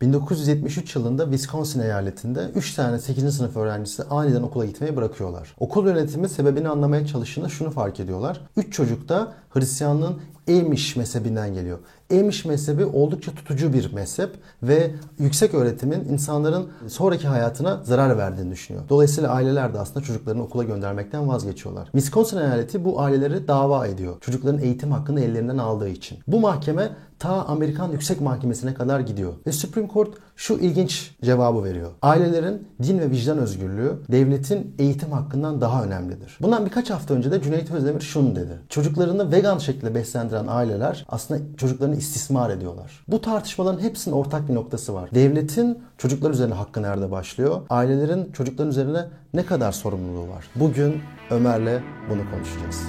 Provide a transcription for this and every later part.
1973 yılında Wisconsin eyaletinde 3 tane 8. sınıf öğrencisi aniden okula gitmeyi bırakıyorlar. Okul yönetimi sebebini anlamaya çalıştığında şunu fark ediyorlar. 3 çocuk da Hristiyanlığın Amish mezhebinden geliyor. Amish mezhebi oldukça tutucu bir mezhep ve yüksek öğretimin insanların sonraki hayatına zarar verdiğini düşünüyor. Dolayısıyla aileler de aslında çocuklarını okula göndermekten vazgeçiyorlar. Wisconsin eyaleti bu aileleri dava ediyor. Çocukların eğitim hakkını ellerinden aldığı için. Bu mahkeme ta Amerikan Yüksek Mahkemesi'ne kadar gidiyor. Ve Supreme Court şu ilginç cevabı veriyor. Ailelerin din ve vicdan özgürlüğü devletin eğitim hakkından daha önemlidir. Bundan birkaç hafta önce de Cüneyt Özdemir şunu dedi. Çocuklarını vegan şekilde beslendiren aileler aslında çocuklarını istismar ediyorlar. Bu tartışmaların hepsinin ortak bir noktası var. Devletin çocuklar üzerine hakkı nerede başlıyor? Ailelerin çocukların üzerine ne kadar sorumluluğu var? Bugün Ömer'le bunu konuşacağız.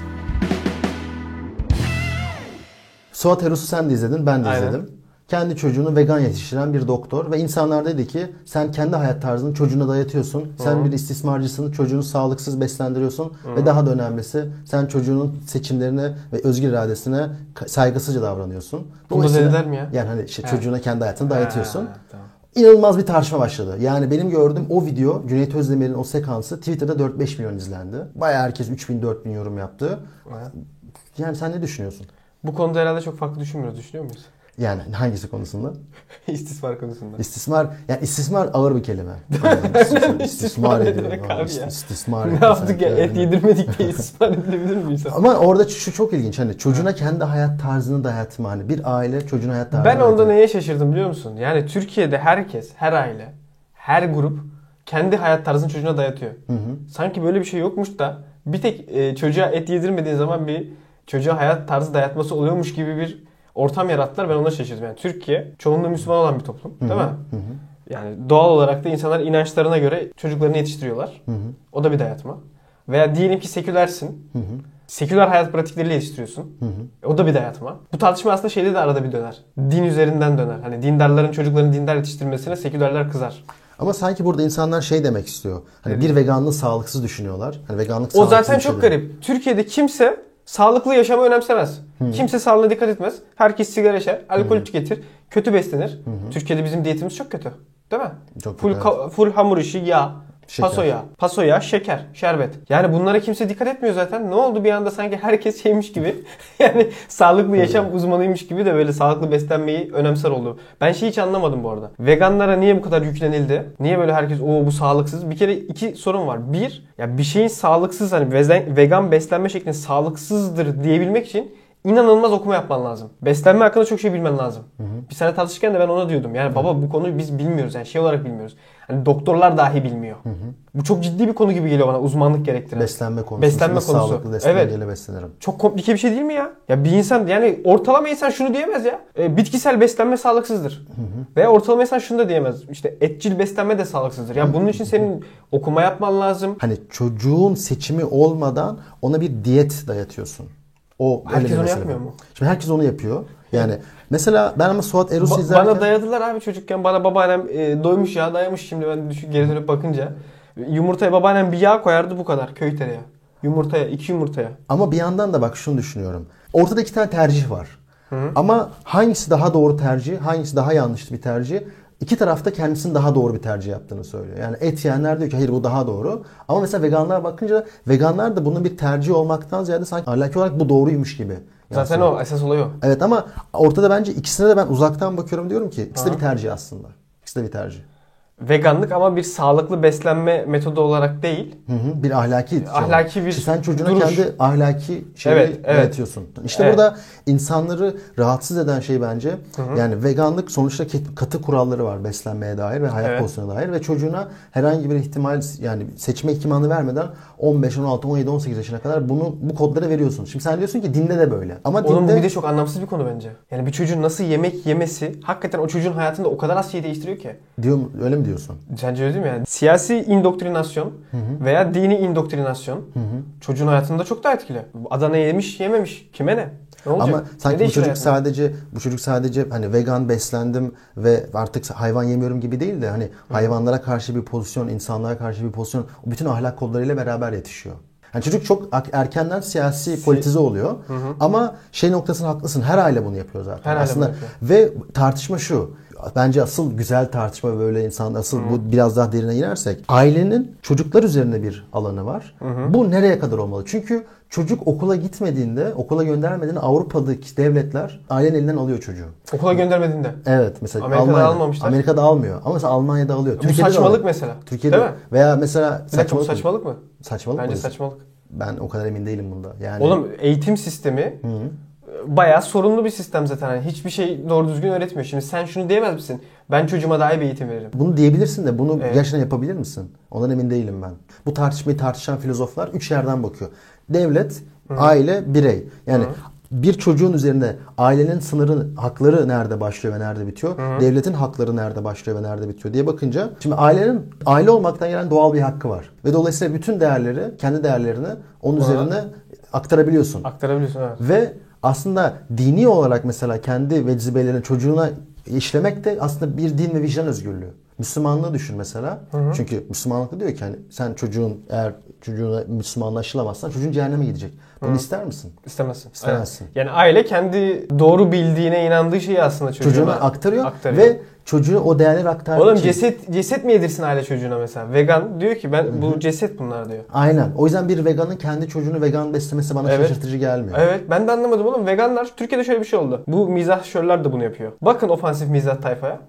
Suat Eros'u sen de izledin, ben de Aynen. izledim. Kendi çocuğunu vegan yetiştiren bir doktor ve insanlar dedi ki sen kendi hayat tarzını çocuğuna dayatıyorsun. Sen bir istismarcısın, çocuğunu sağlıksız beslendiriyorsun ve daha da önemlisi sen çocuğunun seçimlerine ve özgür iradesine saygısızca davranıyorsun. Bunu da dediler mi ya? Yani hani işte çocuğuna kendi hayatını dayatıyorsun. Ha, tamam. İnanılmaz bir tartışma başladı. Yani benim gördüğüm o video Cüneyt Özdemir'in o sekansı Twitter'da 4-5 milyon izlendi. Bayağı herkes 3000-4000 yorum yaptı. Yani sen ne düşünüyorsun? Bu konuda herhalde çok farklı düşünmüyoruz. Düşünüyor muyuz? Yani hangisi konusunda? İstismar konusunda. İstismar, yani istismar ağır bir kelime. Yani istismar, ediyor. istismar ne yaptık ya? Et yedirmedik diye istismar edilebilir mi insan? Ama orada şu çok ilginç hani çocuğuna kendi hayat tarzını dayatma hani bir aile çocuğuna hayat tarzını Ben onda neye şaşırdım biliyor musun? Yani Türkiye'de herkes, her aile, her grup kendi hayat tarzını çocuğuna dayatıyor. Hı hı. Sanki böyle bir şey yokmuş da bir tek e, çocuğa et yedirmediğin zaman bir çocuğa hayat tarzı dayatması oluyormuş gibi bir ortam yarattılar. Ben ona şaşırdım. Yani Türkiye çoğunluğu Müslüman olan bir toplum. Değil mi? Hı hı. Yani doğal olarak da insanlar inançlarına göre çocuklarını yetiştiriyorlar. Hı hı. O da bir dayatma. Veya diyelim ki sekülersin. Hı hı. Seküler hayat pratikleriyle yetiştiriyorsun. Hı hı. O da bir dayatma. Bu tartışma aslında şeyde de arada bir döner. Din üzerinden döner. Hani dindarların çocuklarını dindar yetiştirmesine sekülerler kızar. Ama sanki burada insanlar şey demek istiyor. Hani Evet. bir veganlığı sağlıksız düşünüyorlar. Hani veganlık O zaten çok garip. Türkiye'de kimse sağlıklı yaşamı önemsemez. Kimse sağlığına dikkat etmez. Herkes sigara içer, alkol tüketir, kötü beslenir. Türkiye'de bizim diyetimiz çok kötü. Değil mi? Çok full, ka- full hamur işi, yağ, Şeker. paso yağı, paso yağı, şeker, şerbet. Yani bunlara kimse dikkat etmiyor zaten. Ne oldu bir anda sanki herkes şeymiş gibi. yani sağlıklı yaşam uzmanıymış gibi de böyle sağlıklı beslenmeyi önemser oldu. Ben şeyi hiç anlamadım bu arada. Veganlara niye bu kadar yüklenildi? Niye böyle herkes o bu sağlıksız? Bir kere iki sorun var. Bir, ya bir şeyin sağlıksız hani vegan beslenme şeklinin sağlıksızdır diyebilmek için inanılmaz okuma yapman lazım. Beslenme hakkında çok şey bilmen lazım. Bir sene tartışırken de ben ona diyordum. Yani baba bu konuyu biz bilmiyoruz. Yani şey olarak bilmiyoruz. Hani doktorlar dahi bilmiyor. Bu çok ciddi bir konu gibi geliyor bana uzmanlık gerektiren. Beslenme konusu. Beslenme konusu. Sağlıklı beslenmeyle Evet. beslenirim. Çok komplike bir şey değil mi ya? Ya bir insan yani ortalama insan şunu diyemez ya. E, bitkisel beslenme sağlıksızdır. Veya ortalama insan şunu da diyemez. İşte etçil beslenme de sağlıksızdır. Ya bunun için senin okuma yapman lazım. Hani çocuğun seçimi olmadan ona bir diyet dayatıyorsun. O Herkes onu mesele yapmıyor mu? Şimdi herkes onu yapıyor. Yani mesela ben ama Suat Eros'u Ba- izlerken... Bana dayadılar abi çocukken. Bana babaannem e, doymuş ya dayamış şimdi ben düşün geri dönüp bakınca. Yumurtaya babaannem bir yağ koyardı bu kadar köy tereyağı. Yumurtaya, iki yumurtaya. Ama bir yandan da bak şunu düşünüyorum. Ortada iki tane tercih var. Ama hangisi daha doğru tercih, hangisi daha yanlış bir tercih? İki tarafta kendisinin daha doğru bir tercih yaptığını söylüyor. Yani et yiyenler diyor ki hayır bu daha doğru. Ama mesela veganlar bakınca veganlar da bunun bir tercih olmaktan ziyade sanki ahlaki olarak bu doğruymuş gibi. Zaten o esas olay o. Evet ama ortada bence ikisine de ben uzaktan bakıyorum diyorum ki ikisi de bir tercih aslında. İkisi de bir tercih. Veganlık ama bir sağlıklı beslenme metodu olarak değil. Hı hı, bir ahlaki şey Ahlaki var. bir İşte sen çocuğuna duruş. kendi ahlaki şeyi Evet, evet. öğretiyorsun. İşte Evet. burada insanları rahatsız eden şey bence yani veganlık sonuçta katı kuralları var beslenmeye dair ve hayat Evet. pozisyonuna dair ve çocuğuna herhangi bir ihtimal yani seçme ihtimalini vermeden 15, 16, 17, 18 yaşına kadar bunu bu kodları veriyorsun. Şimdi sen diyorsun ki dinde de böyle. Ama Onun bu dinde bir de çok anlamsız bir konu bence. Yani bir çocuğun nasıl yemek yemesi hakikaten o çocuğun hayatında o kadar az şey değiştiriyor ki. diyor öyle mi diyorsun? Sence öyle değil mi yani? Siyasi indoktrinasyon veya dini indoktrinasyon çocuğun hayatında çok daha etkili. Adana yemiş yememiş. Kime ne? Ne olacak? Ama sanki Ne bu çocuk hayatında? sadece bu çocuk sadece hani vegan beslendim ve artık hayvan yemiyorum gibi değil de hani hayvanlara karşı bir pozisyon, insanlara karşı bir pozisyon bütün ahlak kodlarıyla beraber yetişiyor. Yani çocuk çok erkenden siyasi politize oluyor. Ama şey noktasında haklısın. Her aile bunu yapıyor zaten. Her Aslında bunu yapıyor. ve tartışma şu. Bence asıl güzel tartışma böyle insan asıl bu biraz daha derine inersek ailenin çocuklar üzerinde bir alanı var. Bu nereye kadar olmalı? Çünkü çocuk okula gitmediğinde, okula göndermediğinde Avrupa'daki devletler ailenin elinden alıyor çocuğu. Okula göndermediğinde. Evet mesela Amerika'da Almanya'da, almamışlar. Amerika'da almıyor ama mesela Almanya'da alıyor. Bu Türkiye'de saçmalık alıyor. mesela. Türkiye'de Değil mi? veya mesela Bir dakika saçmalık, mı? saçmalık mı? Saçmalık Bence mı? saçmalık. Ben o kadar emin değilim bunda. Yani Oğlum eğitim sistemi bayağı sorunlu bir sistem zaten. Yani hiçbir şey doğru düzgün öğretmiyor. Şimdi sen şunu diyemez misin? Ben çocuğuma daha iyi bir eğitim veririm. Bunu diyebilirsin de bunu Evet. gerçekten yapabilir misin? Ondan emin değilim ben. Bu tartışmayı tartışan filozoflar üç yerden bakıyor. Devlet, aile, birey. Yani bir çocuğun üzerinde ailenin sınırı, hakları nerede başlıyor ve nerede bitiyor? Devletin hakları nerede başlıyor ve nerede bitiyor diye bakınca şimdi ailenin aile olmaktan gelen doğal bir hakkı var. Ve dolayısıyla bütün değerleri, kendi değerlerini onun üzerine aktarabiliyorsun. Aktarabiliyorsun evet. Ve aslında dini olarak mesela kendi vecibelerini çocuğuna işlemek de aslında bir din ve vicdan özgürlüğü. Müslümanlığı düşün mesela. Çünkü Müslümanlık diyor ki hani sen çocuğun eğer çocuğuna Müslümanlaşılamazsan çocuğun cehenneme gidecek. Bunu ister misin? İstemezsin. İstemezsin. Evet. Yani aile kendi doğru bildiğine inandığı şeyi aslında çocuğuna, Çocuğuna aktarıyor, aktarıyor. ve çocuğu o değerleri aktarmak Oğlum için- ceset ceset mi yedirsin aile çocuğuna mesela? Vegan diyor ki ben bu ceset bunlar diyor. Aynen. O yüzden bir veganın kendi çocuğunu vegan beslemesi bana Evet. şaşırtıcı gelmiyor. Evet ben de anlamadım oğlum. Veganlar Türkiye'de şöyle bir şey oldu. Bu mizahşörler de bunu yapıyor. Bakın ofansif mizah tayfaya.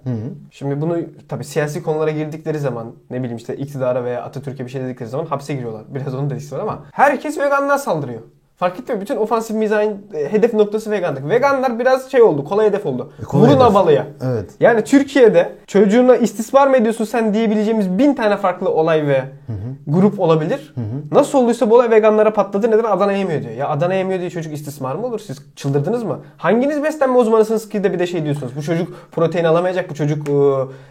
Şimdi bunu tabii siyasi konulara girdikleri zaman ne bileyim işte iktidara veya Atatürk'e bir şey dedikleri zaman hapse giriyorlar. Biraz onun da etkisi var ama herkes veganlığa saldırıyor. Fark etti mi? Bütün ofansif mizahın e, hedef noktası veganlık. Veganlar biraz şey oldu, kolay hedef oldu. E, kolay Vurun hedef. abalıya. Evet. Yani Türkiye'de çocuğuna istismar mı ediyorsun sen diyebileceğimiz bin tane farklı olay ve grup olabilir. Nasıl olduysa bu olay veganlara patladı. Neden? Adana yemiyor diyor. Ya Adana yemiyor diye çocuk istismar mı olur? Siz çıldırdınız mı? Hanginiz beslenme uzmanısınız ki de bir de şey diyorsunuz. Bu çocuk protein alamayacak. Bu çocuk e,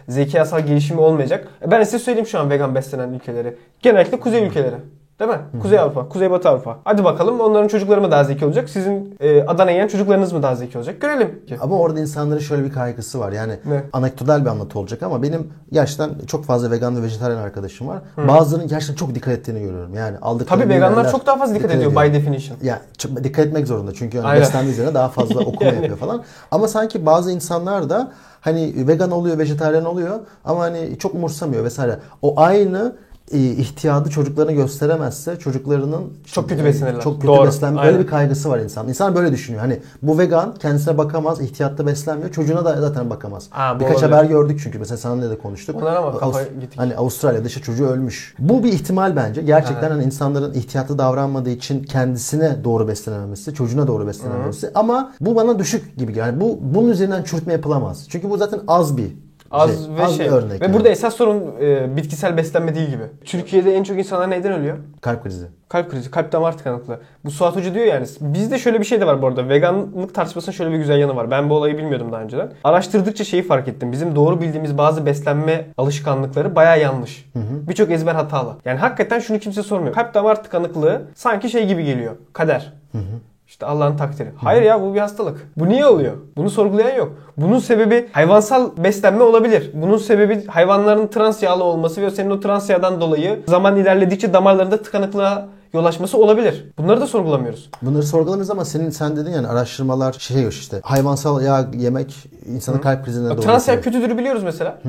zekasal gelişimi olmayacak. E, Ben size söyleyeyim şu an vegan beslenen ülkeleri. Genellikle kuzey ülkeleri. Değil mi? Kuzey Avrupa, Kuzeybatı Avrupa. Hadi bakalım onların çocukları mı daha zeki olacak? Sizin e, Adana yiyen çocuklarınız mı daha zeki olacak? Görelim. Ama orada insanların şöyle bir kaygısı var. Yani Ne? anekdotal bir anlatı olacak ama benim gerçekten çok fazla vegan ve vejetaryen arkadaşım var. Bazılarının gerçekten çok dikkat ettiğini görüyorum. Yani aldıkları Tabii veganlar çok daha fazla dikkat, ediyor by definition. Ya çok dikkat etmek zorunda çünkü Aynen. beslenme üzerine daha fazla okuma Yani. yapıyor falan. Ama sanki bazı insanlar da hani vegan oluyor, vejetaryen oluyor ama hani çok umursamıyor vesaire. O aynı ihtiyadı çocuklarına gösteremezse çocuklarının Çok kötü beslenirler. Çok kötü Doğru, beslenme. aynen. Öyle bir kaygısı var insan. İnsan böyle düşünüyor. Hani bu vegan kendisine bakamaz, ihtiyatlı beslenmiyor. Çocuğuna da zaten bakamaz. Bu Birkaç olabilir. haber gördük çünkü mesela seninle de konuştuk. Bunlar ama Avust-. Hani Avustralya'da işte çocuğu ölmüş. Bu bir ihtimal bence. Gerçekten hani insanların ihtiyatlı davranmadığı için kendisine doğru beslenememesi, çocuğuna doğru beslenememesi. Ama bu bana düşük gibi. Yani bu bunun üzerinden çürütme yapılamaz. Çünkü bu zaten az bir Az şey, ve az şey. örnek. ve yani. burada esas sorun e, bitkisel beslenme değil gibi. Türkiye'de en çok insanlar neyden ölüyor? kalp krizi. Kalp krizi, kalp damar tıkanıklığı. Bu Suat Hoca diyor yani. Bizde şöyle bir şey de var bu arada. Veganlık tartışmasının şöyle bir güzel yanı var. Ben bu olayı bilmiyordum daha önceden. Araştırdıkça şeyi fark ettim. Bizim doğru bildiğimiz bazı beslenme alışkanlıkları baya yanlış. Birçok ezber hatalı. Yani hakikaten şunu kimse sormuyor. Kalp damar tıkanıklığı sanki şey gibi geliyor. Kader. İşte Allah'ın takdiri. Hayır ya bu bir hastalık. Bu niye oluyor? Bunu sorgulayan yok. Bunun sebebi hayvansal beslenme olabilir. Bunun sebebi hayvanların trans yağlı olması ve senin o trans yağdan dolayı zaman ilerledikçe damarlarında tıkanıklığa yol açması olabilir. Bunları da sorgulamıyoruz. Bunları sorgulamıyoruz ama senin sen dedin yani araştırmalar şey yok işte hayvansal yağ yemek insanın kalp krizine doğru. Trans yağ götürüyor. kötüdür biliyoruz mesela.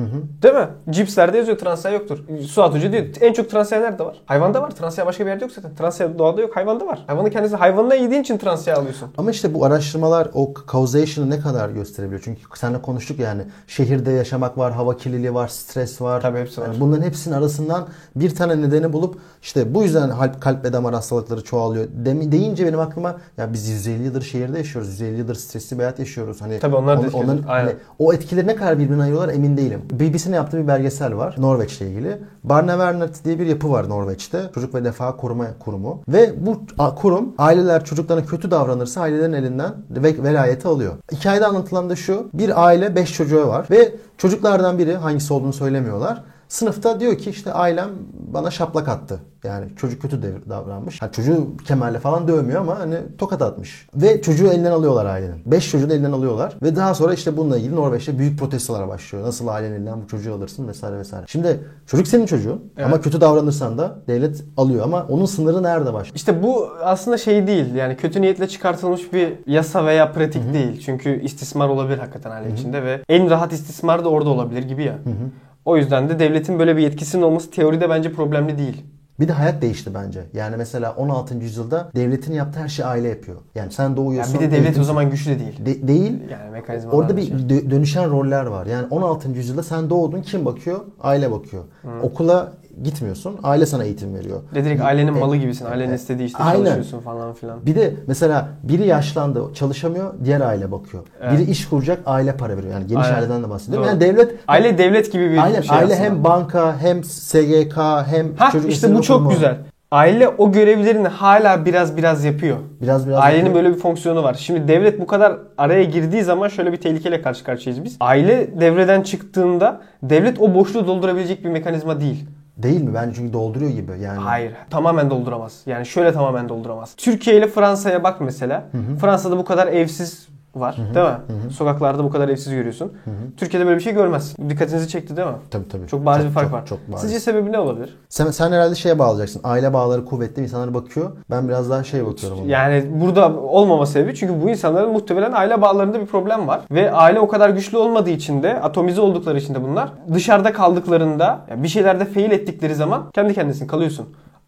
Değil mi? Cipslerde yazıyor trans yağ yoktur. Suat Hoca diyor en çok trans yağ nerede var? Hayvanda var. Trans yağ başka bir yerde yok zaten. Trans yağ doğada yok. Hayvanda var. Hayvanın kendisi hayvanına yediğin için trans yağ alıyorsun. Ama işte bu araştırmalar o causation'ı ne kadar gösterebiliyor? Çünkü seninle konuştuk yani şehirde yaşamak var, hava kirliliği var, stres var. Tabii hepsi var. Yani bunların hepsinin arasından bir tane nedeni bulup işte bu yüzden kalp, kalp ve damar hastalıkları çoğalıyor. Demi, deyince benim aklıma ya biz 150 yıldır şehirde yaşıyoruz. 150 yıldır stresli bir hayat yaşıyoruz. Hani Tabii onlar da on- etkili. onların, Aynen. hani o etkileri ne kadar birbirine ayırıyorlar emin değilim. BBC'nin yaptığı bir belgesel var Norveç'le ilgili. Barnevernert diye bir yapı var Norveç'te. Çocuk ve Refah Koruma Kurumu. Ve bu kurum aileler çocuklarına kötü davranırsa ailelerin elinden ve velayeti alıyor. Hikayede anlatılan da şu. Bir aile 5 çocuğu var ve çocuklardan biri hangisi olduğunu söylemiyorlar. Sınıfta diyor ki işte ailem bana şaplak attı. Yani çocuk kötü davranmış. Ha, çocuğu kemerle falan dövmüyor ama hani tokat atmış. Ve çocuğu elinden alıyorlar ailenin. 5 çocuğu da elinden alıyorlar. Ve daha sonra işte bununla ilgili Norveç'te büyük protestolara başlıyor. Nasıl ailenin elinden bu çocuğu alırsın vesaire vesaire. Şimdi çocuk senin çocuğun Evet. ama kötü davranırsan da devlet alıyor ama onun sınırı nerede başlıyor? İşte bu aslında şey değil yani kötü niyetle çıkartılmış bir yasa veya pratik değil. Çünkü istismar olabilir hakikaten aile içinde ve en rahat istismar da orada olabilir gibi ya. O yüzden de devletin böyle bir yetkisinin olması teoride bence problemli değil. Bir de hayat değişti bence. Yani mesela 16. yüzyılda devletin yaptığı her şeyi aile yapıyor. Yani sen Yani doğuyorsun. bir de devlet o zaman güçlü değil. De- değil. Yani mekanizma Orada bir dö- dönüşen roller var. Yani 16. yüzyılda sen doğdun kim bakıyor? Aile bakıyor. Okula gitmiyorsun. Aile sana eğitim veriyor. Direkt ailenin E, malı gibisin. Ailenin e, istediği işte aynen. çalışıyorsun falan filan. Bir de mesela biri yaşlandı, çalışamıyor, diğer aile bakıyor. Evet. Biri iş kuracak, aile para veriyor. Yani geniş Aynen. aileden de bahsediyorum. Doğru. Yani devlet Aile devlet gibi bir Aynen, şey aile aslında. hem banka, hem SGK, hem Hah çocuk işte bu çok okumu. güzel. Aile o görevlerini hala biraz biraz yapıyor. Biraz biraz Ailenin yapıyor. böyle bir fonksiyonu var. Şimdi devlet bu kadar araya girdiği zaman şöyle bir tehlikeyle karşı karşıyayız biz. Aile devreden çıktığında devlet o boşluğu doldurabilecek bir mekanizma değil. Değil mi? Bence çünkü dolduruyor gibi. Yani Hayır. Tamamen dolduramaz. Yani şöyle tamamen dolduramaz. Türkiye ile Fransa'ya bak mesela. Fransa'da bu kadar evsiz var değil mi? Sokaklarda bu kadar evsiz görüyorsun. Türkiye'de böyle bir şey görmez. Dikkatinizi çekti değil mi? Tabii tabii. Çok bariz bir fark çok, var. Çok bariz. Sizce sebebi ne olabilir? Sen, sen herhalde şeye bağlayacaksın. Aile bağları kuvvetli insanlar bakıyor. Ben biraz daha şey bakıyorum. ona. Yani burada olmama sebebi çünkü bu insanların muhtemelen aile bağlarında bir problem var. Ve aile o kadar güçlü olmadığı için de atomize oldukları için de bunlar dışarıda kaldıklarında yani bir şeylerde fail ettikleri zaman kendi kendisine kalıyorsun.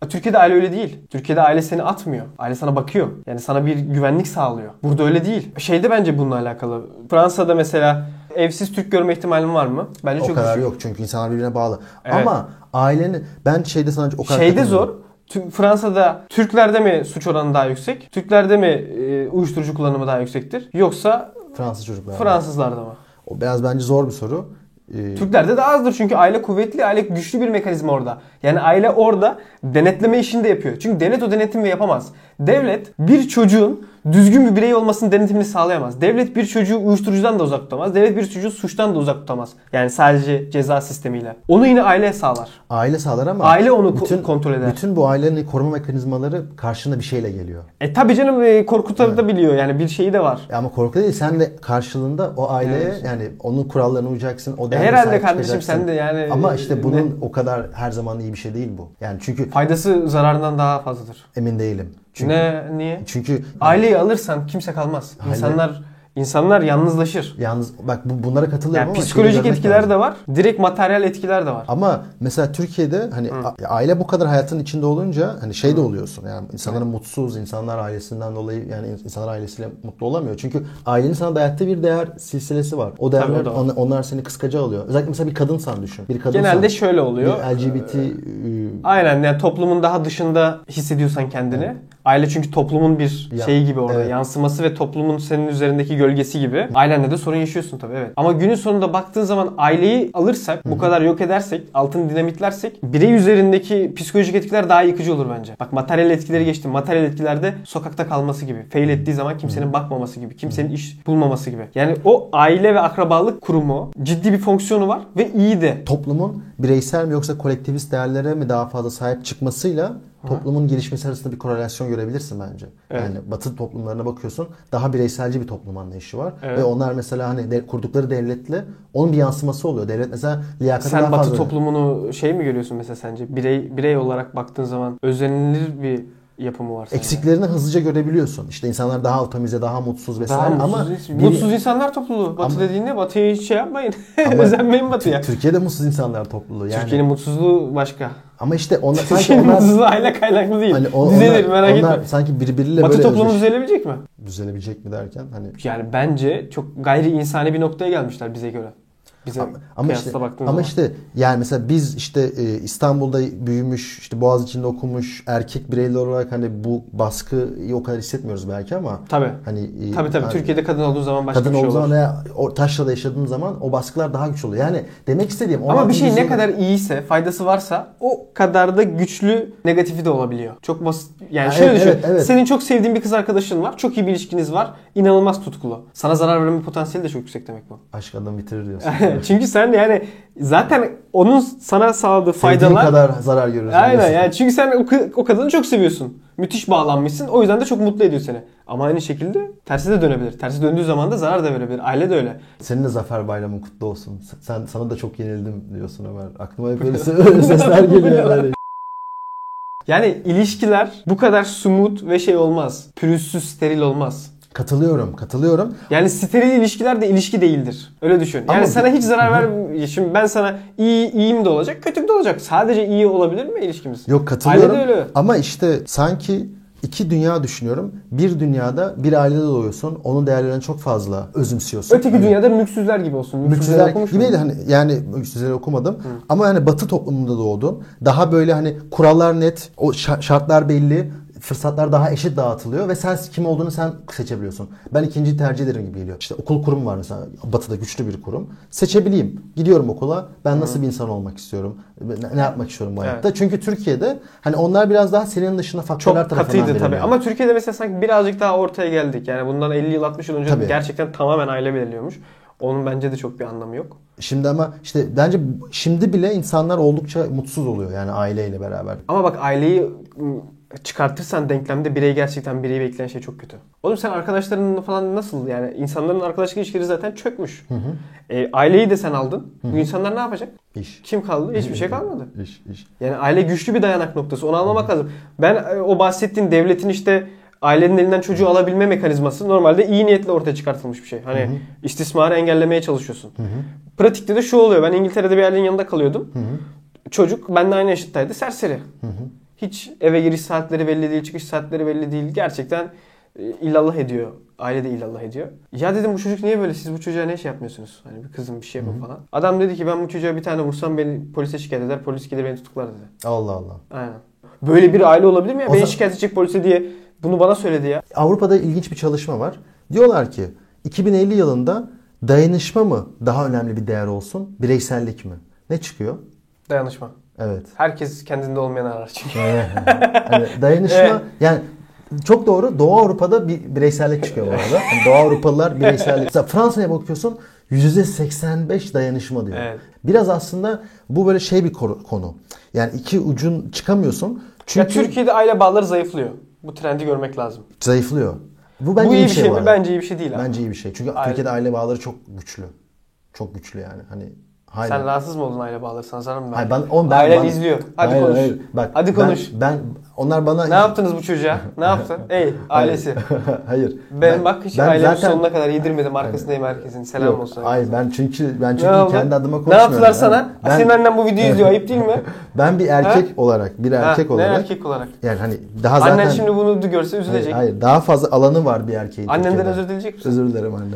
Türkiye'de aile öyle değil. Türkiye'de aile seni atmıyor. Aile sana bakıyor. Yani sana bir güvenlik sağlıyor. Burada öyle değil. Şeyde bence bununla alakalı. Fransa'da mesela evsiz Türk görme ihtimalin var mı? Bence o çok kadar düşük. yok çünkü insanlar birbirine bağlı. Evet. Ama ailenin ben şeyde sana o kadar Şeyde zor. Fransa'da Türklerde mi suç oranı daha yüksek? Türklerde mi e, uyuşturucu kullanımı daha yüksektir? Yoksa Fransız çocuklar. Fransızlarda mı? O biraz bence zor bir soru. Ee, Türklerde daha azdır çünkü aile kuvvetli, aile güçlü bir mekanizma orada. Yani aile orada denetleme işini de yapıyor. Çünkü devlet o denetimi yapamaz. Devlet bir çocuğun düzgün bir birey olmasının denetimini sağlayamaz. Devlet bir çocuğu uyuşturucudan da uzak tutamaz. Devlet bir çocuğu suçtan da uzak tutamaz. Yani sadece ceza sistemiyle. Onu yine aile sağlar. aile sağlar ama Aile onu ko- kontrol eder. Bütün bu ailenin koruma mekanizmaları karşında bir şeyle geliyor. E tabi canım e, korkutarı da biliyor yani bir şeyi de var. Ya Ama korku değil sen de karşılığında o aileye Evet. yani onun kurallarına uyacaksın. O E herhalde kardeşim sen de yani Ama işte e, bunun ne? o kadar her zaman iyi bir şey değil bu. Yani çünkü faydası zararından daha fazladır. emin değilim. Çünkü ne niye? çünkü Aileyi alırsan kimse kalmaz. Aile- İnsanlar insanlar yalnızlaşır. yalnız bak bu, bunlara katılıyorum Yani ama psikolojik etkiler lazım. de var. Direkt materyal etkiler de var. Ama mesela Türkiye'de hani a- aile bu kadar hayatın içinde olunca hani şey de oluyorsun yani insanların mutsuz, insanlar ailesinden dolayı yani insanlar ailesiyle mutlu olamıyor. Çünkü ailenin sana dayattığı bir değer silsilesi var. O değerler on- onlar seni kıskaca alıyor. Özellikle mesela bir kadınsan düşün. Bir kadınsan Genelde şöyle oluyor. bir LGBT ıı, Aynen yani toplumun daha dışında hissediyorsan kendini. Aile çünkü toplumun bir Ya, şeyi gibi orada. evet. Yansıması ve toplumun senin üzerindeki gölgesi gibi. Ailenle de sorun yaşıyorsun tabii evet. Ama günün sonunda baktığın zaman aileyi alırsak, bu kadar yok edersek, altını dinamitlersek birey üzerindeki psikolojik etkiler daha yıkıcı olur bence. Bak materyal etkileri geçtim. Materyal etkilerde sokakta kalması gibi. Fail ettiği zaman kimsenin bakmaması gibi. Kimsenin iş bulmaması gibi. Yani o aile ve akrabalık kurumu ciddi bir fonksiyonu var ve iyi de. toplumun bireysel mi yoksa kolektivist değerlere mi daha fazla sahip çıkmasıyla toplumun gelişmesi arasında bir korelasyon görebilirsin bence. Evet. Yani batı toplumlarına bakıyorsun daha bireyselci bir toplum anlayışı var. Evet. Ve onlar mesela hani de- kurdukları devletle onun bir yansıması oluyor. Devlet mesela liyakatı Sen daha batı fazla. toplumunu şey mi görüyorsun mesela sence? Birey birey olarak baktığın zaman özenilir bir yapımı var. Eksiklerini hızlıca görebiliyorsun. İşte insanlar daha otomize, daha mutsuz vesaire Daha mutsuz, ama biri- mutsuz insanlar topluluğu. Batı Ama- dediğinde Batı'ya hiç şey yapmayın. Özenmeyin Batı'ya. Türkiye'de mutsuz insanlar topluluğu yani. Türkiye'nin mutsuzluğu başka. Ama işte onlar sanki onlar mutsuzluğu aile kaynaklı değil. hani o- Düzelir onlar, merak onlar etme. sanki birbiriyle Batı böyle toplumu özdeş- düzelebilecek mi? düzelebilecek mi derken hani Yani bence çok gayri insani bir noktaya gelmişler bize göre. Bize Ama, ama işte ama zaman. işte yani mesela biz işte e, İstanbul'da büyümüş, işte Boğaziçi'nde okumuş erkek bireyler olarak hani bu baskıyı o kadar hissetmiyoruz belki ama Tabii. hani e, Tabii tabii. hani Türkiye'de kadın olduğu zaman başka kadın bir şey olduğu olur. zaman veya o taşrada yaşadığın zaman o baskılar daha güçlü oluyor. Yani demek istediğim Ama bir şey ne 16. kadar iyiyse, faydası varsa o kadar da güçlü negatifi de olabiliyor. Çok basit. Yani Ha, şöyle evet, düşün. evet, evet. Senin çok sevdiğin bir kız arkadaşın var. Çok iyi bir ilişkiniz var. inanılmaz tutkulu. Sana zarar verme potansiyeli de çok yüksek demek bu. aşk adamı bitirir diyorsun. Aynen. Çünkü sen yani zaten onun sana sağladığı Sevdiğin faydalar kadar zarar görürsün. Aynen diyorsun. yani çünkü sen o, o kadını çok seviyorsun. Müthiş bağlanmışsın. O yüzden de çok mutlu ediyor seni. Ama aynı şekilde tersi de dönebilir. Tersi döndüğü zaman da zarar da verebilir. Aile de öyle. Senin de zafer bayramın kutlu olsun. Sen sana da çok yenildim diyorsun Ömer. Aklıma hep öyle se- sesler geliyor yani. Yani ilişkiler bu kadar sumut ve şey olmaz. Pürüzsüz, steril olmaz. Katılıyorum, katılıyorum. Yani steril ilişkiler de ilişki değildir. Öyle düşün. Yani Ama- sana hiç zarar ver. Şimdi ben sana iyi iyiyim de olacak, kötüm de olacak. Sadece iyi olabilir mi ilişkimiz? Yok katılıyorum. Ailede öyle. Ama işte sanki iki dünya düşünüyorum. Bir dünyada bir ailede doğuyorsun. Onun değerlerini çok fazla özümsüyorsun. Öteki Hani dünyada mülksüzler gibi olsun. Mülksüzler okumuş gibi değil muydun? hani yani mülksüzleri okumadım ama yani batı toplumunda doğdun. Daha böyle hani kurallar net, o şa- şartlar belli, fırsatlar daha eşit dağıtılıyor ve sen kim olduğunu sen seçebiliyorsun. Ben ikinci tercih ederim gibi geliyor. İşte okul kurum var mesela batıda güçlü bir kurum. Seçebileyim. Gidiyorum okula. Ben nasıl bir insan olmak istiyorum? Ne, yapmak istiyorum bu hayatta? Çünkü Türkiye'de hani onlar biraz daha senin dışında faktörler Çok tarafından katıydı tabii. Ama Türkiye'de mesela sanki birazcık daha ortaya geldik. Yani bundan 50 yıl 60 yıl önce Tabii. gerçekten tamamen aile belirliyormuş. Onun bence de çok bir anlamı yok. Şimdi ama işte bence şimdi bile insanlar oldukça mutsuz oluyor yani aileyle beraber. Ama bak aileyi ım, çıkartırsan denklemde birey gerçekten bireyi bekleyen şey çok kötü. Oğlum sen arkadaşlarınla falan nasıl yani insanların arkadaşlık ilişkileri zaten çökmüş. E, aileyi de sen aldın. Bu insanlar ne yapacak? İş. Kim kaldı? Hiçbir şey kalmadı. İş, iş. Yani aile güçlü bir dayanak noktası. Onu anlamak lazım. Ben e, o bahsettiğin devletin işte ailenin elinden çocuğu alabilme mekanizması normalde iyi niyetle ortaya çıkartılmış bir şey. Hani istismarı engellemeye çalışıyorsun. Pratikte de şu oluyor. Ben İngiltere'de bir ailenin yanında kalıyordum. Çocuk benimle aynı yaşıttaydı. Serseri. Hiç eve giriş saatleri belli değil, çıkış saatleri belli değil. Gerçekten e, illallah ediyor. Aile de illallah ediyor. Ya dedim bu çocuk niye böyle? Siz bu çocuğa ne şey yapmıyorsunuz? Hani bir kızım bir şey yapın falan. Adam dedi ki ben bu çocuğa bir tane vursam beni polise şikayet eder. Polis gelir beni tutuklar dedi. Allah Allah. Aynen. Böyle bir aile olabilir mi ya? O Beni zaman- şikayet edecek polise diye bunu bana söyledi ya. Avrupa'da ilginç bir çalışma var. Diyorlar ki 2050 yılında dayanışma mı daha önemli bir değer olsun, bireysellik mi? Ne çıkıyor? Dayanışma. Evet. Herkes kendinde olmayan arar çünkü. hani dayanışma Evet. yani çok doğru. Doğu Avrupa'da bir bireysellik çıkıyor bu arada. Yani Doğu Avrupalılar bireysellik. Mesela Fransa'ya bakıyorsun %85 dayanışma diyor. Evet. Biraz aslında bu böyle şey bir konu-. Yani iki ucun çıkamıyorsun. Çünkü Ya Türkiye'de aile bağları zayıflıyor. Bu trendi görmek lazım. zayıflıyor. Bu bence Bu iyi bir şey, bu mi? Bence iyi bir şey değil abi. Bence iyi bir şey. Çünkü Aile- Türkiye'de aile bağları çok güçlü. Çok güçlü yani. Hani hala. Sen rahatsız mı oldun aile bağları? Sana mı verdi? Hayır, ben, oğlum ben, Ailen ben- izliyor. Hadi Hayır, konuş. hayır. Bak, Hadi ben- konuş. Ben, onlar bana Ne yaptınız bu çocuğa? Ne yaptın? Ey ailesi. hayır. Ben, bak hiç ben ailemi zaten- sonuna kadar yedirmedim. Arkasındayım herkesin. Selam Yok, olsun. Hayır ben çünkü ben çünkü Ne kendi adıma Ne konuşmuyorum. yaptılar sana? Ben, Senin annen bu videoyu izliyor. Ayıp değil mi? ben bir erkek olarak, bir erkek ha, olarak Ne erkek olarak? yani hani daha zaten Annen şimdi bunu görse hayır, üzülecek. hayır, daha fazla alanı var bir erkeğin. Annenden özür dileyecek misin? Özür dilerim anne.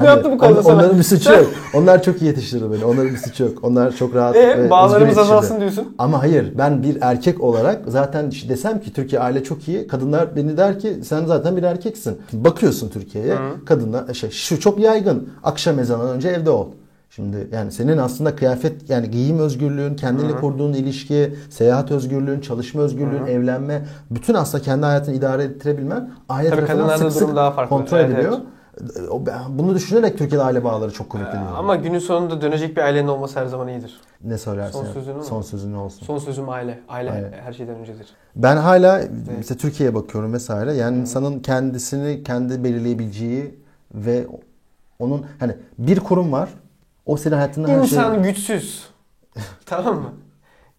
Ne yaptı bu konuda Hani sana? Onların bir suçu yok. Onlar çok iyi yetiştirdi beni. Onların bir suçu yok. Onlar çok rahat ve E, özgür bağlarımız azalsın diyorsun. Ama hayır ben bir erkek olarak zaten desem ki Türkiye aile çok iyi. Kadınlar beni der ki sen zaten bir erkeksin. Bakıyorsun Türkiye'ye. Kadınlar şey şu çok yaygın. Akşam ezanından önce evde ol. Şimdi yani senin aslında kıyafet yani giyim özgürlüğün, kendinle kurduğun ilişki, seyahat özgürlüğün, çalışma özgürlüğün, evlenme, bütün aslında kendi hayatını idare ettirebilmen aile Tabii tarafından sık sık daha farklı. kontrol Evet, ediliyor. O- Bunu düşünerek Türkiye'de aile bağları çok kuvvetli değil. Ama günün sonunda dönecek bir ailenin olması her zaman iyidir. Ne söylersin? Son sözün mu? Son sözün ne olsun? Son sözüm aile. Aile Aile. her şeyden öncedir. Ben hala mesela Türkiye'ye bakıyorum vesaire. Yani insanın kendisini kendi belirleyebileceği ve onun hani bir kurum var. O senin hayatında her şey İnsan güçsüz. tamam mı?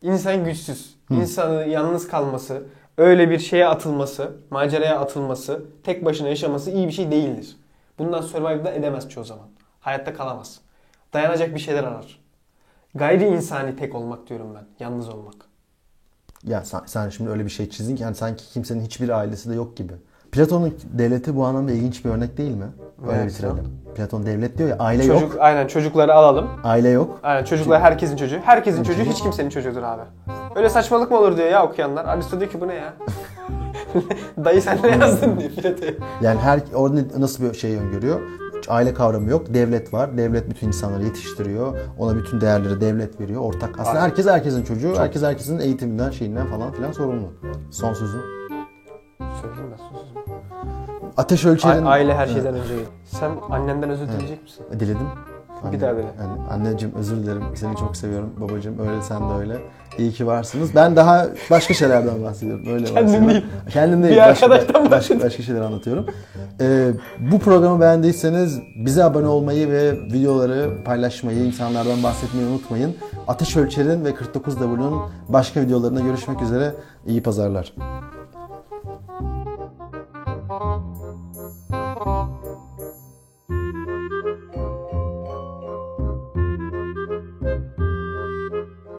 İnsan güçsüz. İnsanı yalnız kalması, öyle bir şeye atılması, maceraya atılması, tek başına yaşaması iyi bir şey değildir. Bundan survive da edemez çoğu zaman. Hayatta kalamaz. Dayanacak bir şeyler arar. Gayri insani tek olmak diyorum ben. Yalnız olmak. ya sen, sen şimdi öyle bir şey çizdin ki yani sanki kimsenin hiçbir ailesi de yok gibi. Platon'un devleti bu anlamda ilginç bir örnek değil mi? Öyle Evet. bitirelim. Platon devlet diyor ya aile Çocuk yok. aynen çocukları alalım. Aile yok. Aynen çocuklar herkesin çocuğu. Herkesin çocuğu hiç kimsenin çocuğudur abi. Öyle saçmalık mı olur diyor ya okuyanlar. Aristo diyor ki bu ne ya? Dayı sen ne yazdın diyor Platon'a. Yani her orada nasıl bir şey öngörüyor? Aile kavramı yok. Devlet var. Devlet bütün insanları yetiştiriyor. Ona bütün değerleri devlet veriyor. Ortak. Aslında Aynen. herkes herkesin çocuğu. Herkes herkesin eğitiminden, şeyinden falan filan sorumlu. Son sözüm. Söyleyeyim ben sözümü. Ateş ölçerin... A- aile her şeyden önce. Sen annenden özür dileyecek misin? Diledim. Bir daha dene. Yani anneciğim özür dilerim. Seni çok seviyorum. Babacığım öyle sen de öyle. İyi ki varsınız. Ben daha başka şeylerden bahsediyorum. Öyle Kendim bahsediyorum. değil. Kendim değil. Bir başka, arkadaştan başka, başka şeyler anlatıyorum. Ee, bu programı beğendiyseniz bize abone olmayı ve videoları paylaşmayı, insanlardan bahsetmeyi unutmayın. Ateş Ölçer'in ve 49W'nun başka videolarında görüşmek üzere. İyi pazarlar.